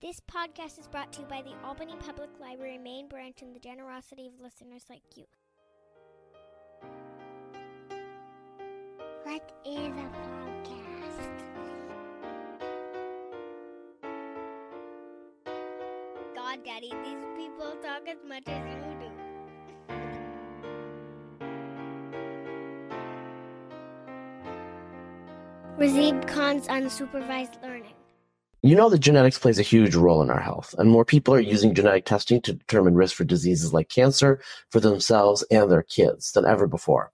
This podcast is brought to you by the Albany Public Library main branch and the generosity of listeners like you. What is a podcast? God, Daddy, these people talk as much as you do. Razib Khan's unsupervised learning. You know that genetics plays a huge role in our health, and more people are using genetic testing to determine risk for diseases like cancer for themselves and their kids than ever before.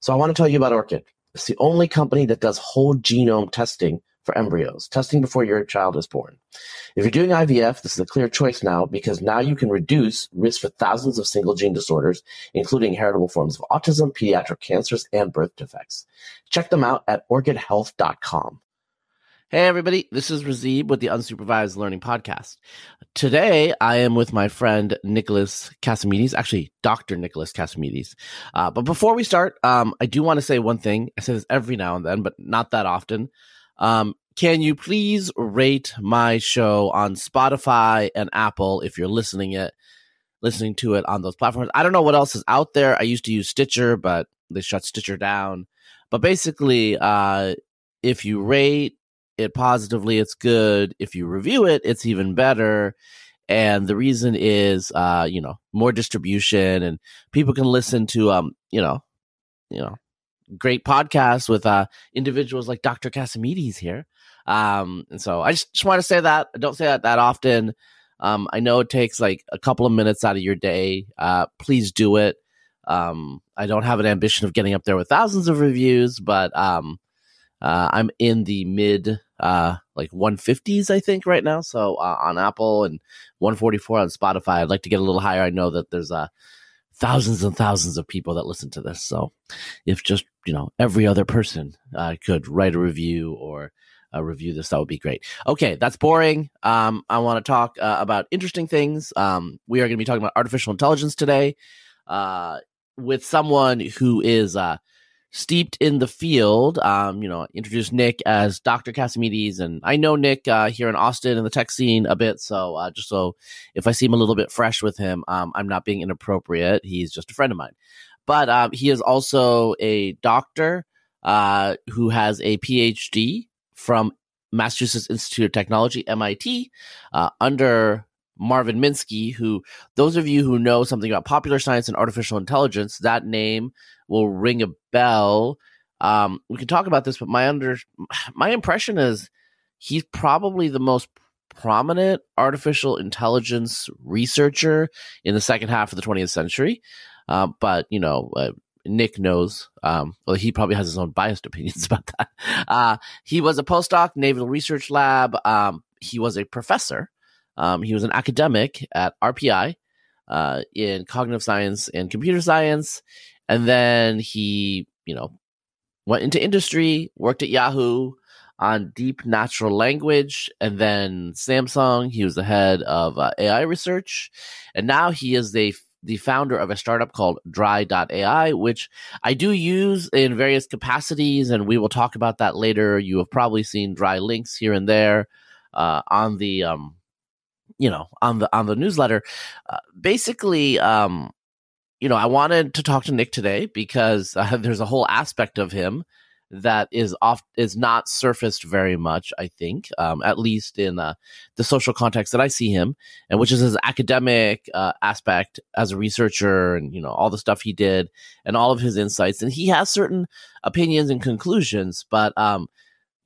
So I want to tell you about Orchid. It's the only company that does whole genome testing for embryos, testing before your child is born. If you're doing IVF, this is a clear choice now because now you can reduce risk for thousands of single gene disorders, including heritable forms of autism, pediatric cancers, and birth defects. Check them out at orchidhealth.com. Hey, everybody. This is Razib with the Unsupervised Learning Podcast. Today, I am with my friend Nicholas Cassimatis, actually, Dr. Nicholas Cassimatis. Uh, but before we start, um, I do want to say one thing. I say this every now and then, but not that often. Um, can you please rate my show on Spotify and Apple if you're listening it, listening to it on those platforms? I don't know what else is out there. I used to use Stitcher, but they shut Stitcher down. But basically, uh, if you rate it positively, it's good. If you review it, it's even better. And the reason is, uh, you know, more distribution and people can listen to, um, you know, you know, great podcasts with uh individuals like Dr. Cassimatis here. Um, and so I just, just want to say that I don't say that that often. Um, I know it takes like a couple of minutes out of your day. Uh, please do it. Um, I don't have an ambition of getting up there with thousands of reviews, but um, uh, I'm in the mid uh like 150s I think right now. So uh, on Apple and 144 on Spotify. I'd like to get a little higher. I know that there's uh thousands and thousands of people that listen to this. So if just, you know, every other person uh, could write a review or uh, review this, that would be great. Okay, that's boring. Um, I want to talk uh, about interesting things. Um, we are going to be talking about artificial intelligence today uh, with someone who is uh, steeped in the field. Um, you know, introduce Nick as Dr. Cassimatis, and I know Nick uh, here in Austin in the tech scene a bit. So uh, just so if I seem a little bit fresh with him, um, I'm not being inappropriate. He's just a friend of mine. But um, he is also a doctor uh, who has a PhD from Massachusetts Institute of Technology, MIT, uh, under Marvin Minsky, who those of you who know something about popular science and artificial intelligence, that name will ring a bell. Um, we can talk about this, but my under my impression is he's probably the most prominent artificial intelligence researcher in the second half of the 20th century. Uh, but you know, uh, Nick knows. Um, well, he probably has his own biased opinions about that. Uh, he was a postdoc, Naval Research Lab. Um, he was a professor. Um, he was an academic at RPI uh, in cognitive science and computer science, and then he, you know, went into industry, worked at Yahoo on deep natural language, and then Samsung. He was the head of uh, AI research, and now he is the the founder of a startup called Dry.ai, which I do use in various capacities, and we will talk about that later. You have probably seen Dry links here and there uh, on the, um, you know, on the on the newsletter. Uh, basically, um, you know, I wanted to talk to Nick today because uh, there's a whole aspect of him that is off is not surfaced very much. I think, um, at least in uh, the social context that I see him, and which is his academic uh, aspect as a researcher, and you know all the stuff he did, and all of his insights, and he has certain opinions and conclusions, but um,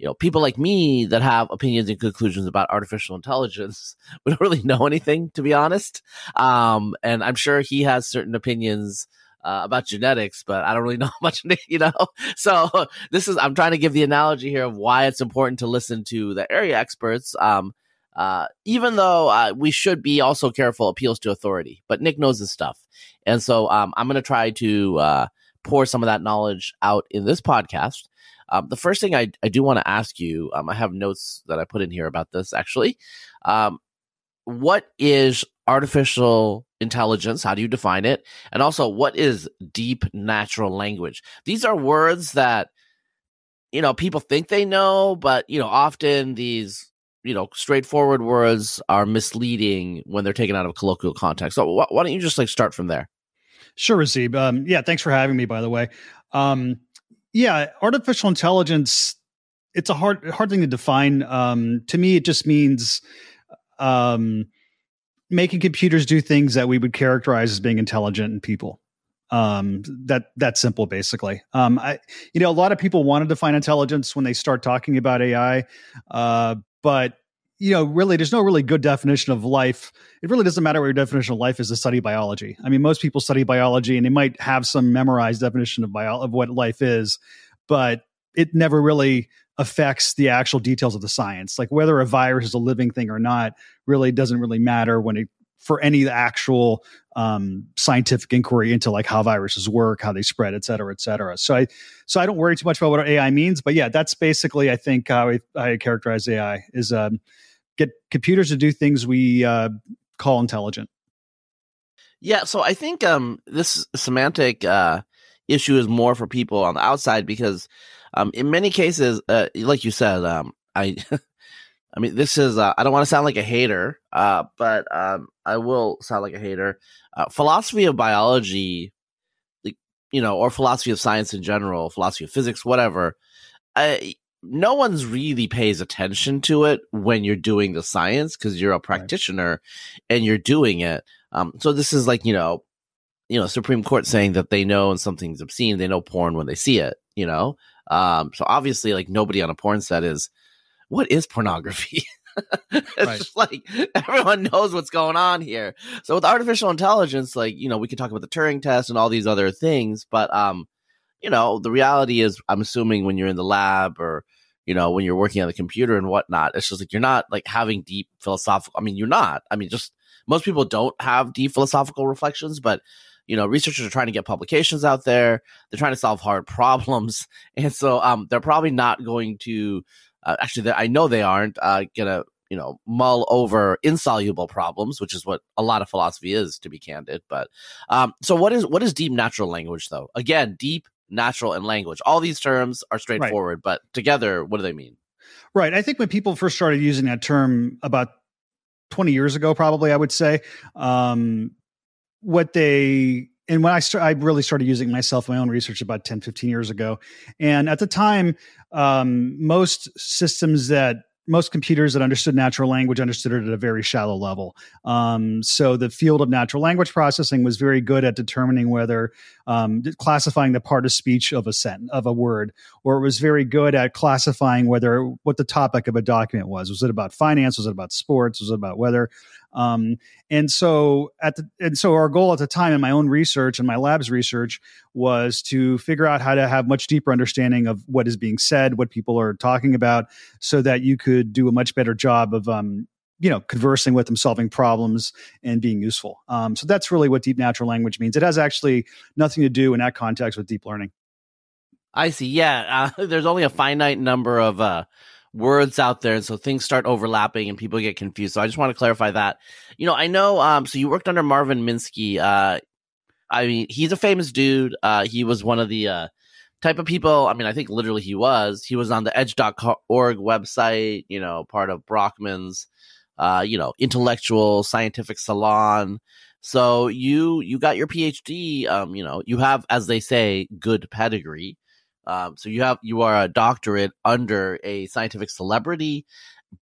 you know, people like me that have opinions and conclusions about artificial intelligence, we don't really know anything, to be honest. Um, and I'm sure he has certain opinions uh, about genetics, but I don't really know much, you know. So this is I'm trying to give the analogy here of why it's important to listen to the area experts. Um, uh, even though uh, we should be also careful appeals to authority, but Nick knows his stuff, and so um, I'm going to try to uh, pour some of that knowledge out in this podcast. Um, the first thing I, I do want to ask you, um, I have notes that I put in here about this actually. Um, what is artificial intelligence? How do you define it? And also, what is deep natural language? These are words that, you know, people think they know, but, you know, often these you know, straightforward words are misleading when they're taken out of colloquial context. So wh- why don't you just like start from there? Sure, Razib. Um, yeah, thanks for having me. By the way, um, yeah, artificial intelligence. It's a hard hard thing to define. Um, to me, it just means um, making computers do things that we would characterize as being intelligent in people. Um, that that's simple, basically. Um, I, you know, a lot of people want to define intelligence when they start talking about AI, uh, but you know, really, there's no really good definition of life. It really doesn't matter what your definition of life is to study biology. I mean, most people study biology and they might have some memorized definition of bio of what life is, but it never really affects the actual details of the science. Like whether a virus is a living thing or not really doesn't really matter when it for any actual um, scientific inquiry into like how viruses work, how they spread, et cetera, et cetera. So I, so I don't worry too much about what AI means, but yeah, that's basically I think how I, I characterize AI is um, get computers to do things we uh, call intelligent. Yeah, so I think um, this semantic uh, issue is more for people on the outside because um, in many cases, uh, like you said, um, I, I mean, this is uh, I don't want to sound like a hater, uh, but um, I will sound like a hater. Uh, philosophy of biology, like you know, or philosophy of science in general, philosophy of physics, whatever. I, no one's really pays attention to it when you're doing the science because you're a practitioner right. and you're doing it. Um, so this is like you know, you know, Supreme Court saying that they know and something's obscene, they know porn when they see it. You know, um, so obviously, like nobody on a porn set is, what is pornography? it's right. just like everyone knows what's going on here. So with artificial intelligence, like you know, we could talk about the Turing test and all these other things, but um, you know, the reality is, I'm assuming when you're in the lab or you know when you're working on the computer and whatnot, it's just like you're not like having deep philosophical. I mean, you're not. I mean, just most people don't have deep philosophical reflections, but you know researchers are trying to get publications out there they're trying to solve hard problems and so um they're probably not going to uh, actually i know they aren't uh, gonna you know mull over insoluble problems which is what a lot of philosophy is to be candid but um so what is what is deep natural language though again deep natural and language all these terms are straightforward right. but together what do they mean right i think when people first started using that term about 20 years ago probably i would say um what they and when I start, I really started using myself my own research about 10, 15 years ago. And at the time, um, most systems that most computers that understood natural language understood it at a very shallow level. Um, so the field of natural language processing was very good at determining whether um, classifying the part of speech of a sentence of a word, or it was very good at classifying whether what the topic of a document was. Was it about finance? Was it about sports? Was it about weather? Um, and so at the and so our goal at the time in my own research and my lab's research was to figure out how to have much deeper understanding of what is being said, what people are talking about, so that you could do a much better job of um, you know conversing with them solving problems and being useful. Um, so that's really what deep natural language means. It has actually nothing to do in that context with deep learning. I see. Yeah uh, there's only a finite number of uh, words out there and so things start overlapping and people get confused. So i just want to clarify that. You know i know um so you worked under marvin minsky uh i mean he's a famous dude uh he was one of the uh type of people i mean i think literally he was he was on the edge.org website you know part of brockman's uh you know intellectual scientific salon. So you you got your phd um you know you have as they say good pedigree um, so you have you are a doctorate under a scientific celebrity,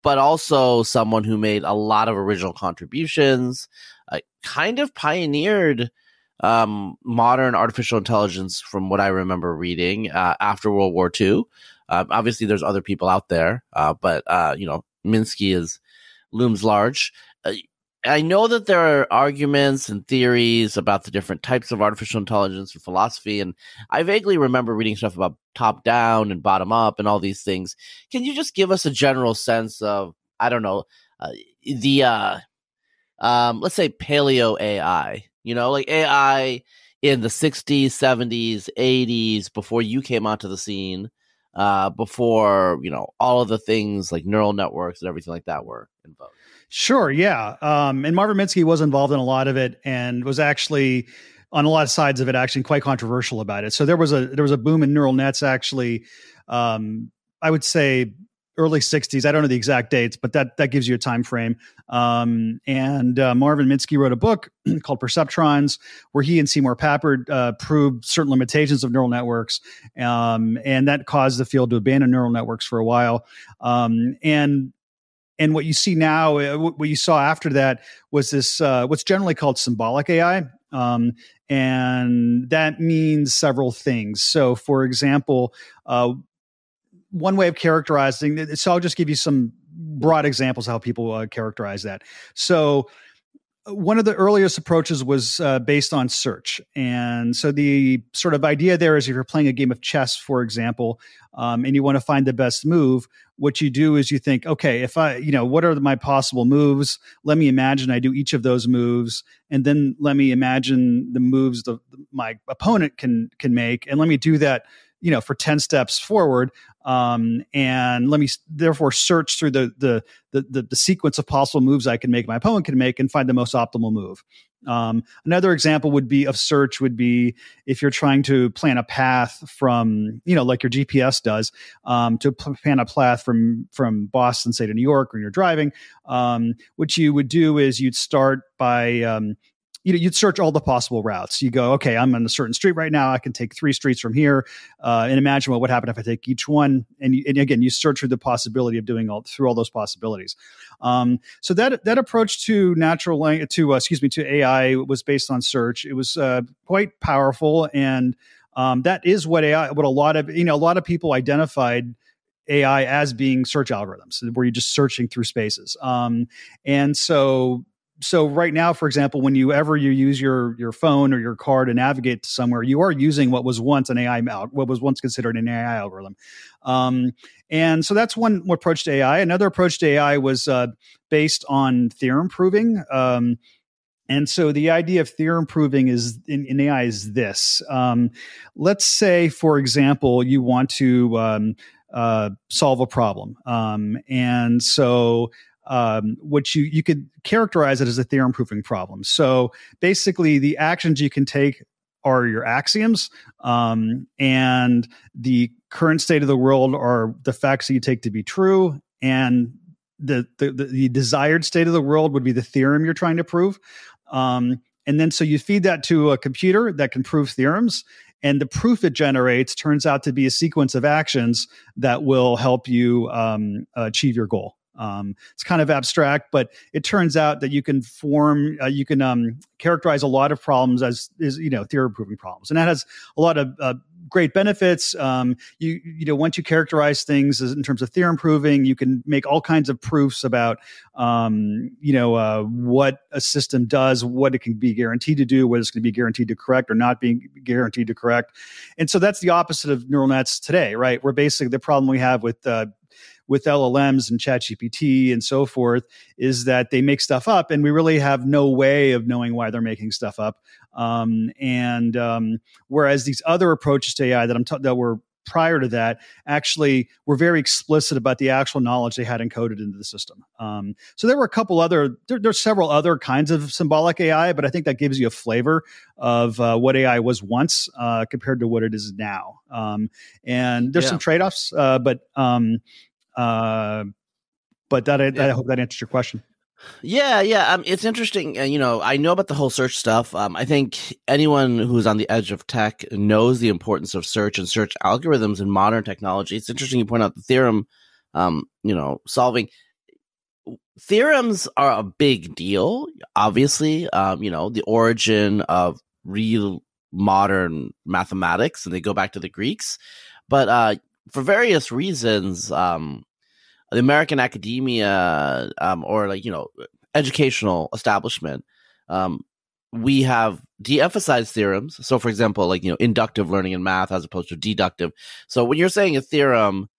but also someone who made a lot of original contributions, uh, kind of pioneered um, modern artificial intelligence from what I remember reading uh, after World War II. Uh, obviously, there's other people out there, uh, but uh, you know Minsky is looms large. I know that there are arguments and theories about the different types of artificial intelligence and philosophy, and I vaguely remember reading stuff about top down and bottom up and all these things. Can you just give us a general sense of, I don't know, uh, the, uh, um, let's say paleo AI, you know, like AI in the 60s, 70s, 80s, before you came onto the scene, uh, before, you know, all of the things like neural networks and everything like that were involved. Sure, yeah. Um, and Marvin Minsky was involved in a lot of it and was actually on a lot of sides of it actually quite controversial about it. So there was a there was a boom in neural nets actually um, I would say early 60s. I don't know the exact dates, but that that gives you a time frame. Um, and uh, Marvin Minsky wrote a book called Perceptrons, where he and Seymour Papert uh, proved certain limitations of neural networks, um, and that caused the field to abandon neural networks for a while. Um, and and what you see now, uh, what you saw after that was this uh, what's generally called symbolic AI. Um, and that means several things. So, for example, uh, one way of characterizing so i'll just give you some broad examples how people uh, characterize that so one of the earliest approaches was uh, based on search. And so the sort of idea there is if you're playing a game of chess for example um, and you want to find the best move what you do is you think okay if i you know what are my possible moves? Let me imagine i do each of those moves and then let me imagine the moves the, my opponent can can make and let me do that you know for 10 steps forward um, and let me therefore search through the, the, the the sequence of possible moves I can make, my opponent can make, and find the most optimal move. Um, another example would be of search would be if you're trying to plan a path from you know like your GPS does um, to plan a path from from Boston say to New York when you're driving. Um, what you would do is you'd start by um, you know you'd search all the possible routes. You go okay i'm on a certain street right now. I can take three streets from here uh, and imagine what would happen if i take each one. And, you, and again you search through the possibility of doing all through all those possibilities. Um, so that that approach to natural language to uh, excuse me to ai was based on search. It was uh, quite powerful. And um, that is what ai what a lot of you know a lot of people identified AI as being search algorithms, where you're just searching through spaces. Um, and so so right now for example when you ever you use your your phone or your car to navigate to somewhere you are using what was once an ai what was once considered an ai algorithm. Um, and so that's one approach to ai another approach to ai was uh, based on theorem proving. Um, and so the idea of theorem proving is in, in AI is this. Um, let's say, for example, you want to um, uh, solve a problem, um, and so um, which you you could characterize it as a theorem proving problem. So basically, the actions you can take are your axioms, um, and the current state of the world are the facts that you take to be true, and the, the the, desired state of the world would be the theorem you're trying to prove. Um, and then so you feed that to a computer that can prove theorems, and the proof it generates turns out to be a sequence of actions that will help you um, achieve your goal. Um, it's kind of abstract, but it turns out that you can form, uh, you can um, characterize a lot of problems as is you know theorem proving problems, and that has a lot of uh, great benefits. Um, you you know once you characterize things in terms of theorem proving, you can make all kinds of proofs about um, you know uh, what a system does, what it can be guaranteed to do, whether it's going to be guaranteed to correct or not being guaranteed to correct. And so that's the opposite of neural nets today, right? Where basically the problem we have with uh, with LLMs and ChatGPT and so forth is that they make stuff up, and we really have no way of knowing why they're making stuff up. Um, and um, whereas these other approaches to AI that I'm t- that were prior to that actually were very explicit about the actual knowledge they had encoded into the system. Um, so there were a couple other, there, there's several other kinds of symbolic AI, but I think that gives you a flavor of uh, what AI was once uh, compared to what it is now. Um, and there's yeah. some trade offs, uh, but um, uh, but that I, I hope that answers your question. Yeah, yeah. Um, it's interesting. Uh, you know, I know about the whole search stuff. Um, I think anyone who's on the edge of tech knows the importance of search and search algorithms in modern technology. It's interesting you point out the theorem, um, you know, solving. Theorems are a big deal, obviously. Um, you know, the origin of real modern mathematics, and they go back to the Greeks. But uh, for various reasons, um, the American academia um, or like you know educational establishment, um, we have de-emphasized theorems. So, for example, like you know inductive learning in math as opposed to deductive. So, when you're saying a theorem,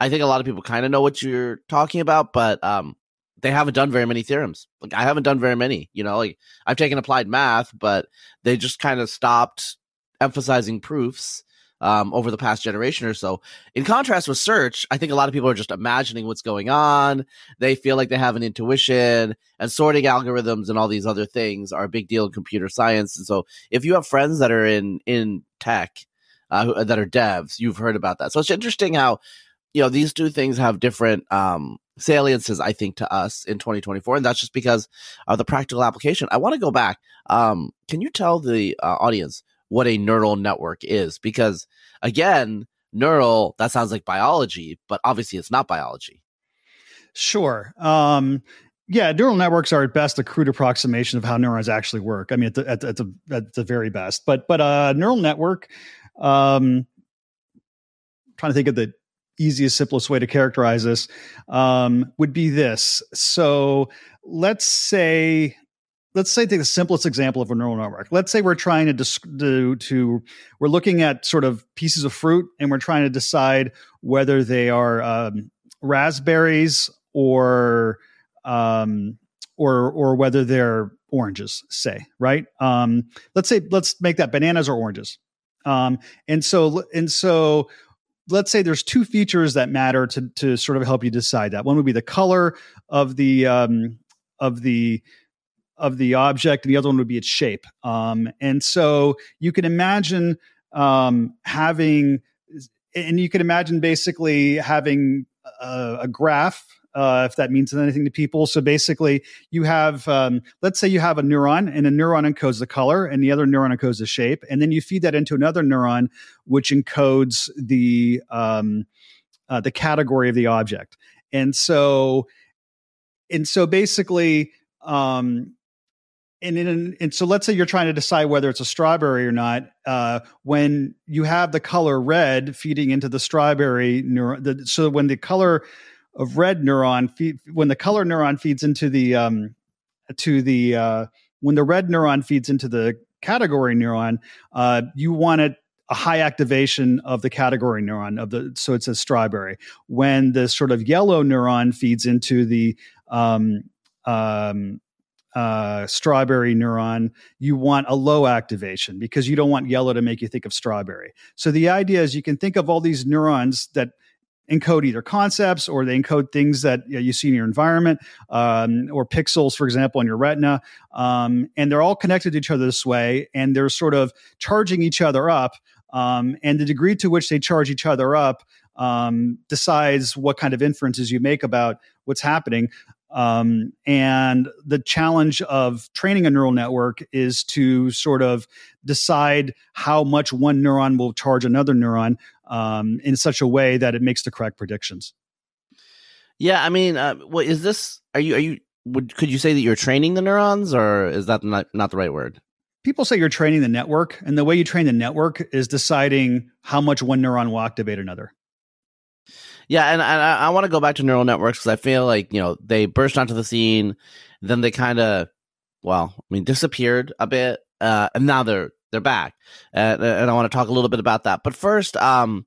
I think a lot of people kind of know what you're talking about, but um, they haven't done very many theorems. Like I haven't done very many. You know, like I've taken applied math, but they just kind of stopped emphasizing proofs um, over the past generation or so. In contrast with search, I think a lot of people are just imagining what's going on. They feel like they have an intuition and sorting algorithms and all these other things are a big deal in computer science. And so if you have friends that are in, in tech, uh, that are devs, you've heard about that. So it's interesting how, you know, these two things have different um, saliences, I think, to us in 2024, and that's just because of the practical application. I want to go back. Um, can you tell the uh, audience what a neural network is? Because again, neural that sounds like biology, but obviously it's not biology. Sure. Um, yeah, neural networks are at best a crude approximation of how neurons actually work. I mean, at the at, the, at the, at the very best, but but a uh, neural network. Um, trying to think of the easiest, simplest way to characterize this um, would be this. So let's say let's say take the simplest example of a neural network. Let's say we're trying to do to we're looking at sort of pieces of fruit and we're trying to decide whether they are um, raspberries or um, or or whether they're oranges, say, right? Um, let's say let's make that bananas or oranges. Um, and so and so let's say there's two features that matter to to sort of help you decide that. One would be the color of the um, of the of the object, and the other one would be its shape. Um, and so you can imagine um, having, and you can imagine basically having a, a graph uh, if that means anything to people. So basically, you have, um, let's say you have a neuron, and a neuron encodes the color, and the other neuron encodes the shape, and then you feed that into another neuron, which encodes the um, uh, the category of the object. And so, and so basically, um, and in, and so let's say you're trying to decide whether it's a strawberry or not. Uh, when you have the color red feeding into the strawberry neuron, the, so when the color of red neuron feed, when the color neuron feeds into the um, to the uh, when the red neuron feeds into the category neuron, uh, you want it a high activation of the category neuron of the so it's a strawberry. When the sort of yellow neuron feeds into the um, um, uh, strawberry neuron, you want a low activation because you don't want yellow to make you think of strawberry. So the idea is you can think of all these neurons that encode either concepts or they encode things that you, know, you see in your environment um, or pixels, for example, on your retina. Um, and they're all connected to each other this way, and they're sort of charging each other up. Um, and the degree to which they charge each other up um, decides what kind of inferences you make about what's happening. Um, and the challenge of training a neural network is to sort of decide how much one neuron will charge another neuron um, in such a way that it makes the correct predictions. Yeah, I mean, uh, what is this? Are you are you? Would could you say that you're training the neurons, or is that not not the right word? People say you're training the network, and the way you train the network is deciding how much one neuron will activate another. Yeah, and, and I, I want to go back to neural networks because I feel like you know they burst onto the scene, then they kind of, well, I mean, disappeared a bit, uh, and now they're they're back, and, and I want to talk a little bit about that. But first, um,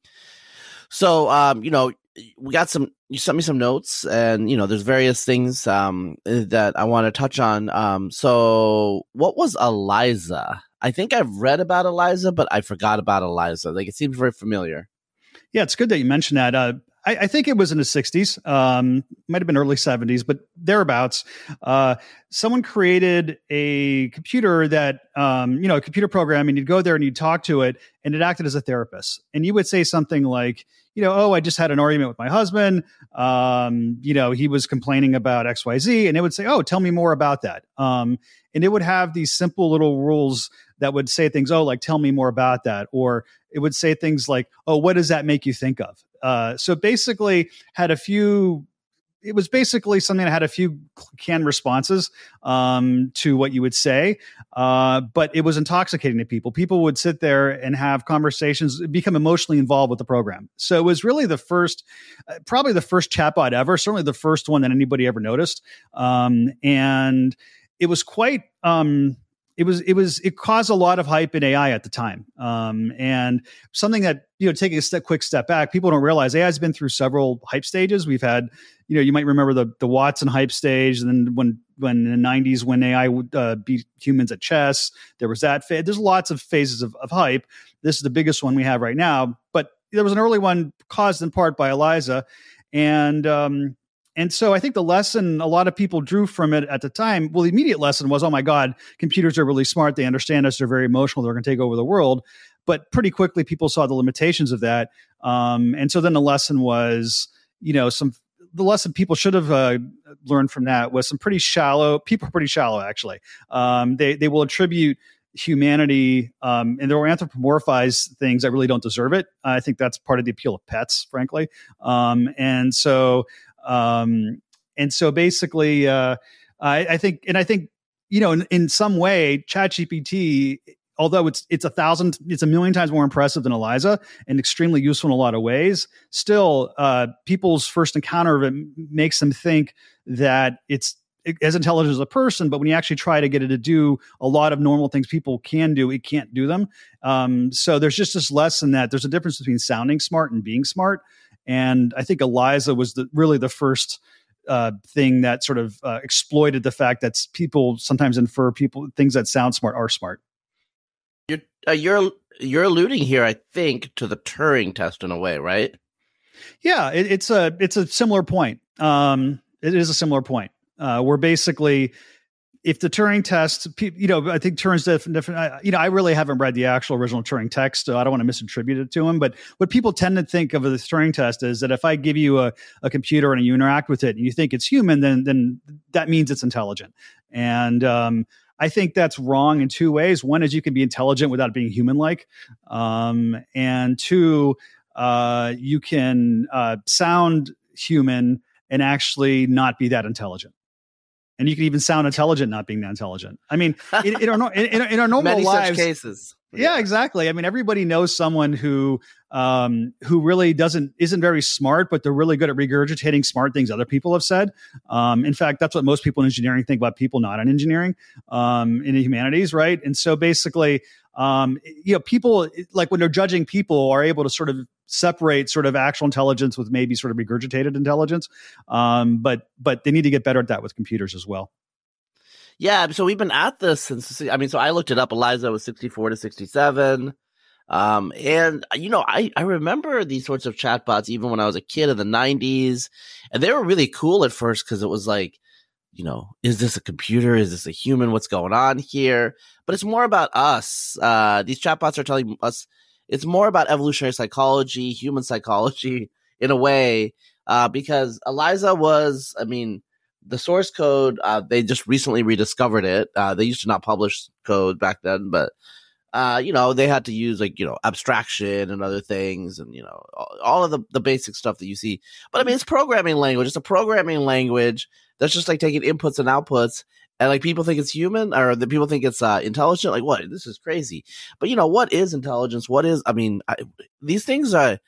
so um, you know, we got some. You sent me some notes, and you know, there's various things um that I want to touch on. Um, so what was Eliza? I think I've read about Eliza, but I forgot about Eliza. Like it seems very familiar. Yeah, it's good that you mentioned that. Uh, I, I, think it was in the 60s, um, might have been early 70s, but thereabouts. Uh, someone created a computer that, um, you know, a computer program, and you'd go there and you'd talk to it, and it acted as a therapist. And you would say something like, you know, oh, I just had an argument with my husband. Um, you know, he was complaining about XYZ, and it would say, oh, tell me more about that. Um, and it would have these simple little rules that would say things, oh, like, tell me more about that. Or it would say things like, oh, what does that make you think of? Uh, so basically, had a few. It was basically something that had a few canned responses um, to what you would say, uh, but it was intoxicating to people. People would sit there and have conversations, become emotionally involved with the program. So it was really the first, uh, probably the first chatbot ever. Certainly the first one that anybody ever noticed, um, and it was quite. Um, it was it was it caused a lot of hype in AI at the time, um, and something that you know taking a step, quick step back, people don't realize AI has been through several hype stages. We've had you know you might remember the the Watson hype stage, and then when when in the '90s when AI would uh, beat humans at chess, there was that. Fa- There's lots of phases of, of hype. This is the biggest one we have right now, but there was an early one caused in part by Eliza, and um, and so I think the lesson a lot of people drew from it at the time, well, the immediate lesson was, oh my God, computers are really smart. They understand us. They're very emotional. They're going to take over the world. But pretty quickly people saw the limitations of that. Um, and so then the lesson was, you know, some the lesson people should have uh, learned from that was some pretty shallow people are pretty shallow actually. Um, they they will attribute humanity um, and they'll anthropomorphize things that really don't deserve it. I think that's part of the appeal of pets frankly. Um, and so um, and so basically uh, I, I, think and i think you know in, in some way chat gpt although it's it's a thousand it's a million times more impressive than eliza and extremely useful in a lot of ways still uh, people's first encounter of it makes them think that it's as intelligent as a person but when you actually try to get it to do a lot of normal things people can do it can't do them. Um, so there's just this lesson that there's a difference between sounding smart and being smart. And i think eliza was the, really the first uh, thing that sort of uh, exploited the fact that people sometimes infer people things that sound smart are smart you're uh, you're you're alluding here, I think, to the Turing test in a way, right? Yeah, it, it's a it's a similar point. Um, it is a similar point. Uh, where basically, if the Turing test, you know, I think Turing's different. different you know, I really haven't read the actual original Turing text, so I don't want to misattribute it to him. But what people tend to think of the Turing test is that if I give you a, a computer and you interact with it and you think it's human, then then that means it's intelligent. And um, I think that's wrong in two ways. One is you can be intelligent without being human like. Um, and two, uh, you can uh, sound human and actually not be that intelligent. And you can even sound intelligent not being that intelligent. I mean, in, in our, in, in, our normal Many lives, cases. Yeah, exactly. I mean, everybody knows someone who um, who really doesn't isn't very smart, but they're really good at regurgitating smart things other people have said. Um, in fact, that's what most people in engineering think about people not in engineering, um, in the humanities, right? And so basically, um, you know, people like when they're judging people are able to sort of separate sort of actual intelligence with maybe sort of regurgitated intelligence. Um, but but they need to get better at that with computers as well. Yeah, so we've been at this since I mean, so I looked it up. Eliza was sixty four to sixty seven. Um, and you know, I, I remember these sorts of chatbots even when I was a kid in the nineties, and they were really cool at first because it was like, you know, is this a computer? Is this a human? What's going on here? But it's more about us. Uh, these chatbots are telling us it's more about evolutionary psychology, human psychology in a way, uh, because Eliza was, I mean, the source code, uh, they just recently rediscovered it. Uh, they used to not publish code back then, but uh, you know, they had to use like, you know, abstraction and other things and, you know, all of the, the basic stuff that you see. But I mean, it's programming language. It's a programming language that's just like taking inputs and outputs. And like people think it's human or the people think it's uh, intelligent. Like, what? This is crazy. But you know, what is intelligence? What is, I mean, I, these things are,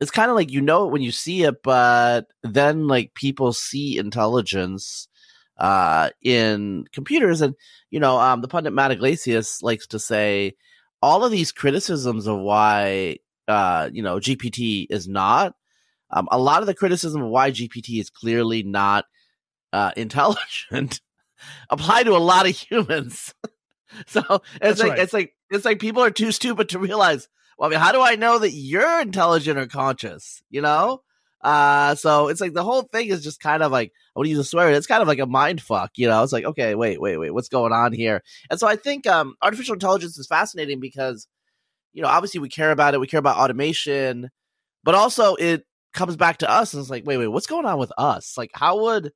it's kind of like you know it when you see it, but then like people see intelligence uh, in computers. And, you know, um, the pundit Matt Yglesias likes to say all of these criticisms of why, uh, you know, GPT is not, um, a lot of the criticism of why GPT is clearly not uh, intelligent apply to a lot of humans. so it's That's like, right. it's like, it's like people are too stupid to realize, well, I mean, how do I know that you're intelligent or conscious? You know? Uh, so it's like the whole thing is just kind of like, I to use a swear, it's kind of like a mind fuck, you know? It's like, okay, wait, wait, wait, what's going on here? And so I think um, artificial intelligence is fascinating because, you know, obviously we care about it, we care about automation, but also it comes back to us and it's like, wait, wait, what's going on with us? Like, how would,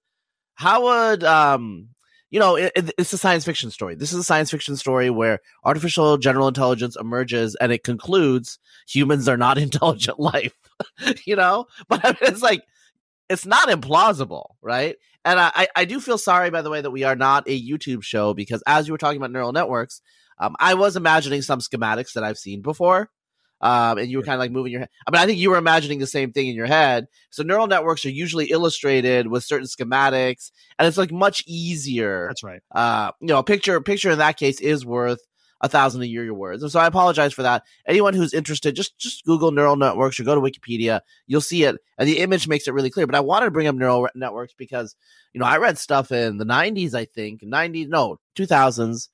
how would, um, you know, it, it, it's a science fiction story. This is a science fiction story where artificial general intelligence emerges and it concludes humans are not intelligent life, you know? But I mean, it's like, it's not implausible, right? And I, I do feel sorry, by the way, that we are not a YouTube show because as you were talking about neural networks, um, I was imagining some schematics that I've seen before. Um, and you were kind of like moving your head. I mean, I think you were imagining the same thing in your head. So neural networks are usually illustrated with certain schematics, and it's like much easier. That's right. Uh, you know, a picture, picture in that case is worth a thousand a year your words. And so I apologize for that. Anyone who's interested, just just Google neural networks or go to Wikipedia. You'll see it, and the image makes it really clear. But I wanted to bring up neural networks because you know I read stuff in the '90s, I think '90s, no 2000s,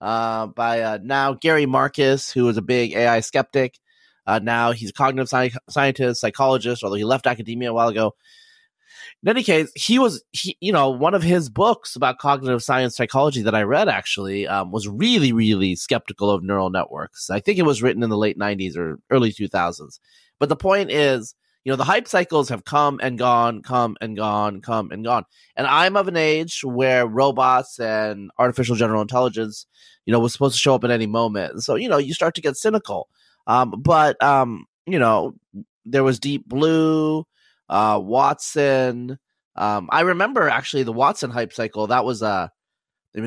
uh, by uh, now Gary Marcus, who was a big AI skeptic. Uh, now he's a cognitive sci- scientist, psychologist, although he left academia a while ago. in any case, he was, he, you know, one of his books about cognitive science psychology that I read actually um, was really, really skeptical of neural networks. I think it was written in the late 90s or early 2000s. But the point is, you know, the hype cycles have come and gone, come and gone, come and gone. And I'm of an age where robots and artificial general intelligence, you know, was supposed to show up at any moment. So, you know, you start to get cynical. Um, but, um, you know, there was Deep Blue uh, Watson. Um, I remember actually the Watson hype cycle. That was uh,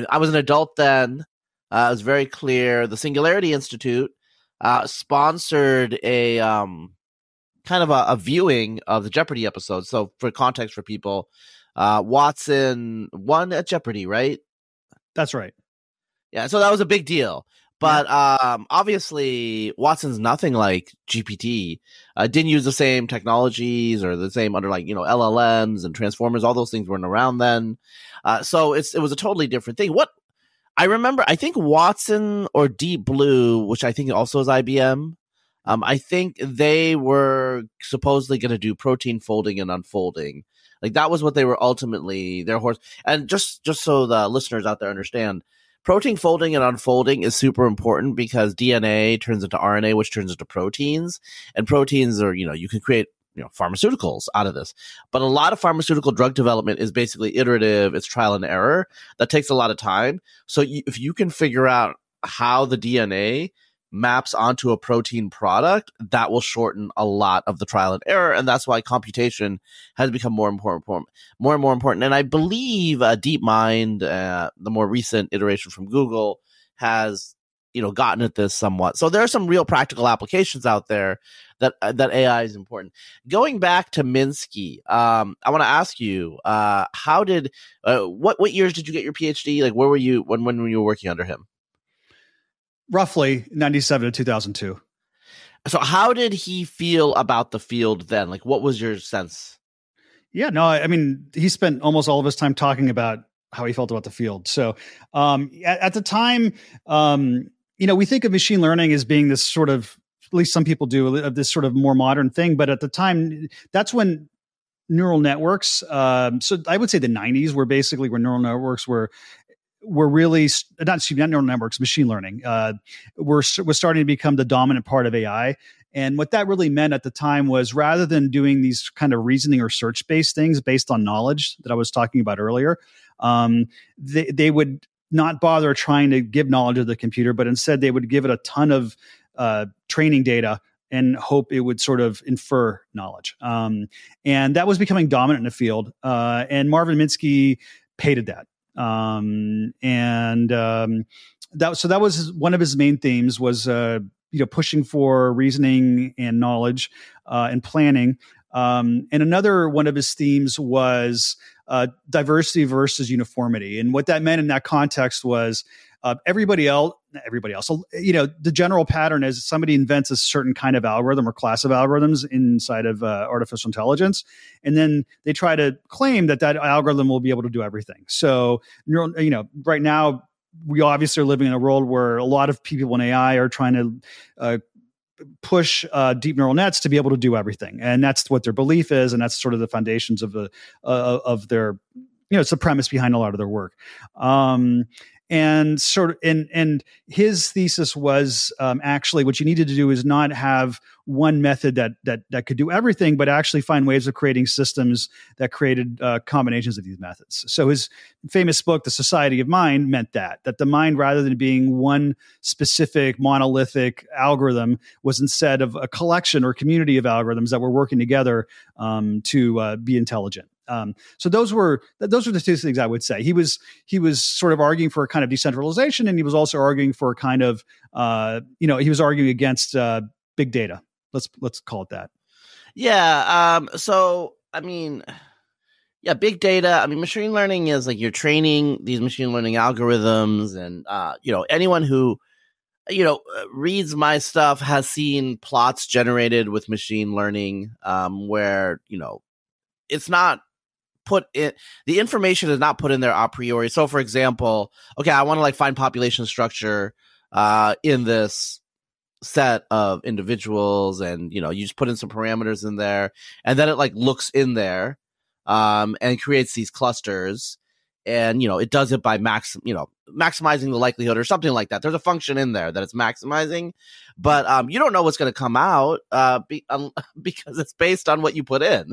I was an adult then. Uh, it was very clear. The Singularity Institute uh, sponsored a um, kind of a, a, viewing of the Jeopardy episode. So, for context for people, uh, Watson won at Jeopardy, right? That's right. Yeah, so that was a big deal. But um, obviously, Watson's nothing like GPT. Uh, didn't use the same technologies or the same underlying, you know, LLMs and transformers. All those things weren't around then. Uh, so it's it was a totally different thing. What I remember, I think Watson or Deep Blue, which I think also is IBM. Um, I think they were supposedly going to do protein folding and unfolding. Like that was what they were ultimately their horse. And just just so the listeners out there understand, protein folding and unfolding is super important because DNA turns into RNA, which turns into proteins, and proteins are, you know, you can create you know pharmaceuticals out of this. But a lot of pharmaceutical drug development is basically iterative. It's trial and error. That takes a lot of time. So you, if you can figure out how the dna maps onto a protein product, that will shorten a lot of the trial and error. And that's why computation has become more important, more and more important. And I believe uh, DeepMind, uh, the more recent iteration from Google, has you know gotten at this somewhat. So there are some real practical applications out there that uh, that AI is important. Going back to Minsky, um, I want to ask you, uh, how did uh, what what years did you get your PhD? Like, where were you when when were you working under him? Roughly 97 to 2002. So how did he feel about the field then? Like what was your sense? Yeah, no, I mean, he spent almost all of his time talking about how he felt about the field. So, um, at, at, the time, um, you know, we think of machine learning as being this sort of, at least some people do, of this sort of more modern thing. But at the time, that's when neural networks. Um, so I would say the '90s were basically where neural networks were were really not, excuse not neural networks, machine learning. Uh, were starting to become the dominant part of AI. And what that really meant at the time was rather than doing these kind of reasoning or search based things based on knowledge that I was talking about earlier, um, they, they would not bother trying to give knowledge to the computer, but instead they would give it a ton of uh, training data and hope it would sort of infer knowledge. Um, and that was becoming dominant in the field. Uh, and Marvin Minsky hated that um, and um, that so that was one of his main themes was uh, you know pushing for reasoning and knowledge uh, and planning. Um, and another one of his themes was uh, diversity versus uniformity, and what that meant in that context was uh, everybody else, everybody else, So, you know, the general pattern is somebody invents a certain kind of algorithm or class of algorithms inside of uh, artificial intelligence, and then they try to claim that that algorithm will be able to do everything. So, neural, you know, right now we obviously are living in a world where a lot of people in AI are trying to uh, push uh, deep neural nets to be able to do everything, and that's what their belief is, and that's sort of the foundations of the uh, of their you know it's the premise behind a lot of their work. Um, and sort of and and his thesis was um, actually what you needed to do is not have one method that that that could do everything but actually find ways of creating systems that created uh, combinations of these methods. So his famous book the society of mind meant that that the mind rather than being one specific monolithic algorithm was instead of a collection or community of algorithms that were working together um, to uh, be intelligent um, so those were those were the two things I would say. He was he was sort of arguing for a kind of decentralization, and he was also arguing for a kind of uh, you know he was arguing against uh, big data. Let's let's call it that. Yeah. Um, so I mean, yeah, big data. I mean, machine learning is like you're training these machine learning algorithms, and uh, you know anyone who you know reads my stuff has seen plots generated with machine learning um, where you know it's not put in the information is not put in there a priori. So for example, okay, I want to like find population structure uh in this set of individuals and you know, you just put in some parameters in there and then it like looks in there um, and creates these clusters. And you know, it does it by max, you know, maximizing the likelihood or something like that. There's a function in there that it's maximizing, but um, you don't know what's going to come out uh, be, um, because it's based on what you put in.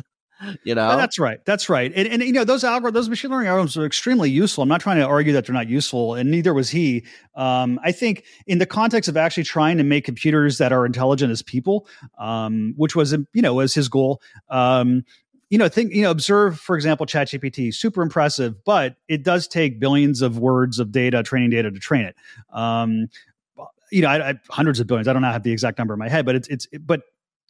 You know, that's right. That's right. And, and you know, those algorithms, those machine learning algorithms are extremely useful. I'm not trying to argue that they're not useful, and neither was he. Um, I think in the context of actually trying to make computers that are intelligent as people, um, which was you know was his goal. Um, you know, think, you know, observe, for example, ChatGPT, super impressive, but it does take billions of words of data, training data to train it. Um, you know, I, I, hundreds of billions. I don't know have the exact number in my head, but it's it's but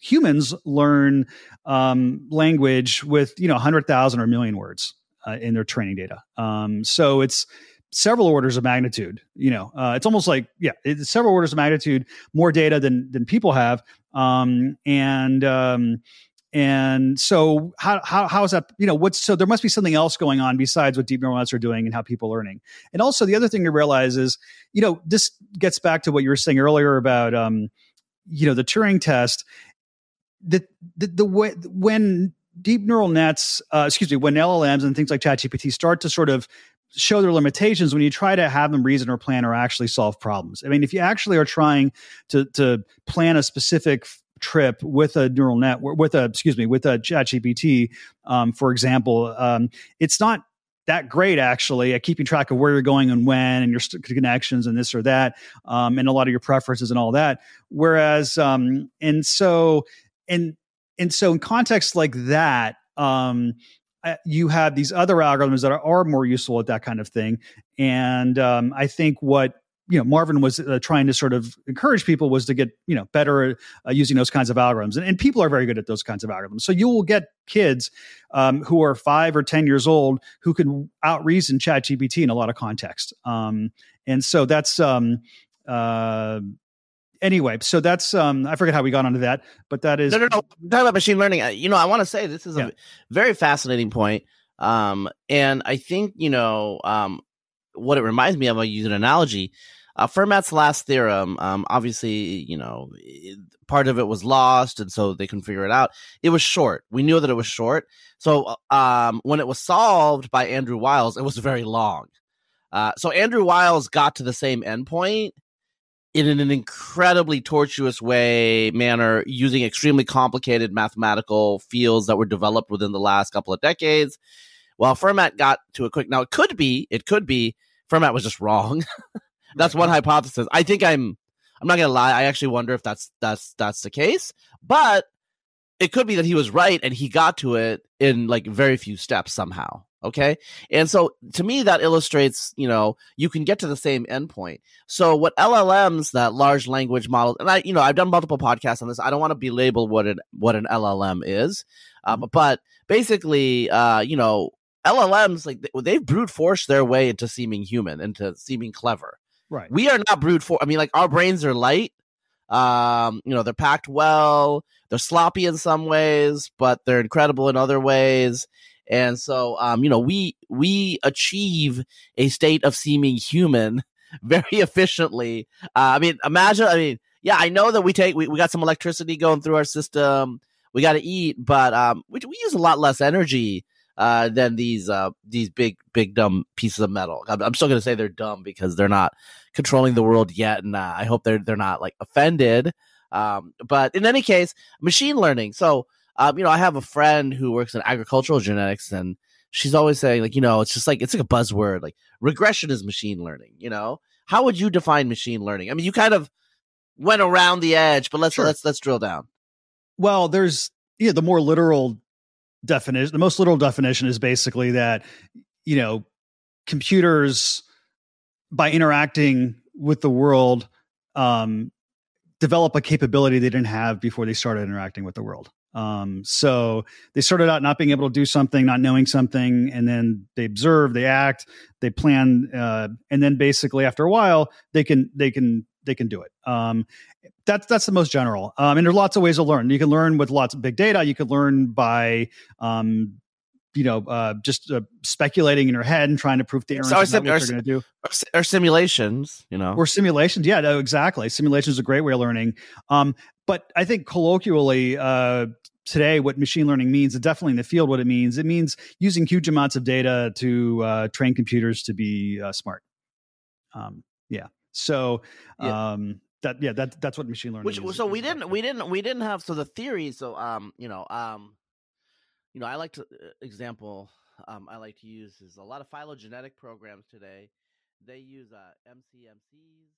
humans learn um, language with you know 100,000 or a million words uh, in their training data. Um, so it's several orders of magnitude. You know, uh, it's almost like yeah, it's several orders of magnitude more data than than people have. Um, and um, and so how, how, how is that, you know, what's, so there must be something else going on besides what deep neural nets are doing and how people are learning. And also the other thing to realize is, you know, this gets back to what you were saying earlier about, um, you know, the Turing test, the, the, the way, when deep neural nets, uh, excuse me, when LLMs and things like ChatGPT start to sort of show their limitations when you try to have them reason or plan or actually solve problems. I mean, if you actually are trying to to plan a specific trip with a neural net with a excuse me with a ChatGPT um, for example um, it's not that great actually at keeping track of where you're going and when and your connections and this or that um, and a lot of your preferences and all that whereas um, and so and and so in contexts like that um, you have these other algorithms that are, are, more useful at that kind of thing. And um, i think what you know Marvin was uh, trying to sort of encourage people was to get you know better uh, using those kinds of algorithms, and, and, people are very good at those kinds of algorithms. So you will get kids um, who are five or ten years old who can out reason ChatGPT in a lot of context, um, and so that's um, uh, anyway. So that's um, I forget how we got onto that, but that is no, no, no. Talking about machine learning, you know, I want to say this is yeah. a very fascinating point. Um, and I think you know, um, what it reminds me of, I use an analogy. Uh, Fermat's last theorem, um, obviously, you know, it, part of it was lost, and so they couldn't figure it out. It was short. We knew that it was short. So uh, um, when it was solved by Andrew Wiles, it was very long. Uh, so Andrew Wiles got to the same endpoint in an incredibly tortuous way manner, using extremely complicated mathematical fields that were developed within the last couple of decades. While Fermat got to a quick. Now it could be, it could be Fermat was just wrong. That's one hypothesis. I think I'm I'm not gonna lie, I actually wonder if that's that's that's the case. But it could be that he was right and he got to it in like very few steps somehow. Okay. And so to me, that illustrates, you know, you can get to the same endpoint. So what LLMs, that large language model, and I, you know, I've done multiple podcasts on this. I don't want to belabel what an, what an LLM is. Um, but basically, uh, you know, LLMs, like they've brute forced their way into seeming human, into seeming clever. Right. We are not brute force. I mean, like our brains are light. Um, you know, they're packed well. They're sloppy in some ways, but they're incredible in other ways. And so, um, you know, we we achieve a state of seeming human very efficiently. Uh, I mean, imagine. I mean, yeah, I know that we take we, we got some electricity going through our system. We got to eat, but um, we we use a lot less energy uh, than these uh, these big big dumb pieces of metal. I'm, I'm still going to say they're dumb because they're not controlling the world yet, and uh, I hope they're they're not like offended. Um, but in any case, machine learning. So um, you know, I have a friend who works in agricultural genetics, and she's always saying like, you know, it's just like it's like a buzzword. Like regression is machine learning. You know, how would you define machine learning? I mean, you kind of went around the edge, but let's sure. let's let's drill down. Well, there's yeah, the more literal definition the most literal definition is basically that you know computers by interacting with the world um, develop a capability they didn't have before they started interacting with the world um, so they started out not being able to do something not knowing something and then they observe they act they plan uh, and then basically after a while they can they can they can do it um, that's that's the most general. Um, and there's lots of ways to learn. You can learn with lots of big data. You can learn by um, you know, uh, just uh, speculating in your head and trying to prove theorems. So sim- what they're going to do, or, or, simulations, you know, or simulations. Yeah, no, exactly. Simulations is a great way of learning. Um, but I think colloquially, uh, today what machine learning means, and definitely in the field what it means. It means using huge amounts of data to uh, train computers to be uh, smart. Um, yeah. So Yeah. um, that yeah that that's what machine learning. Which is, so is we didn't we didn't we didn't have so the theory so um you know um you know I like to uh, example um I like to use is a lot of phylogenetic programs today they use uh MCMCs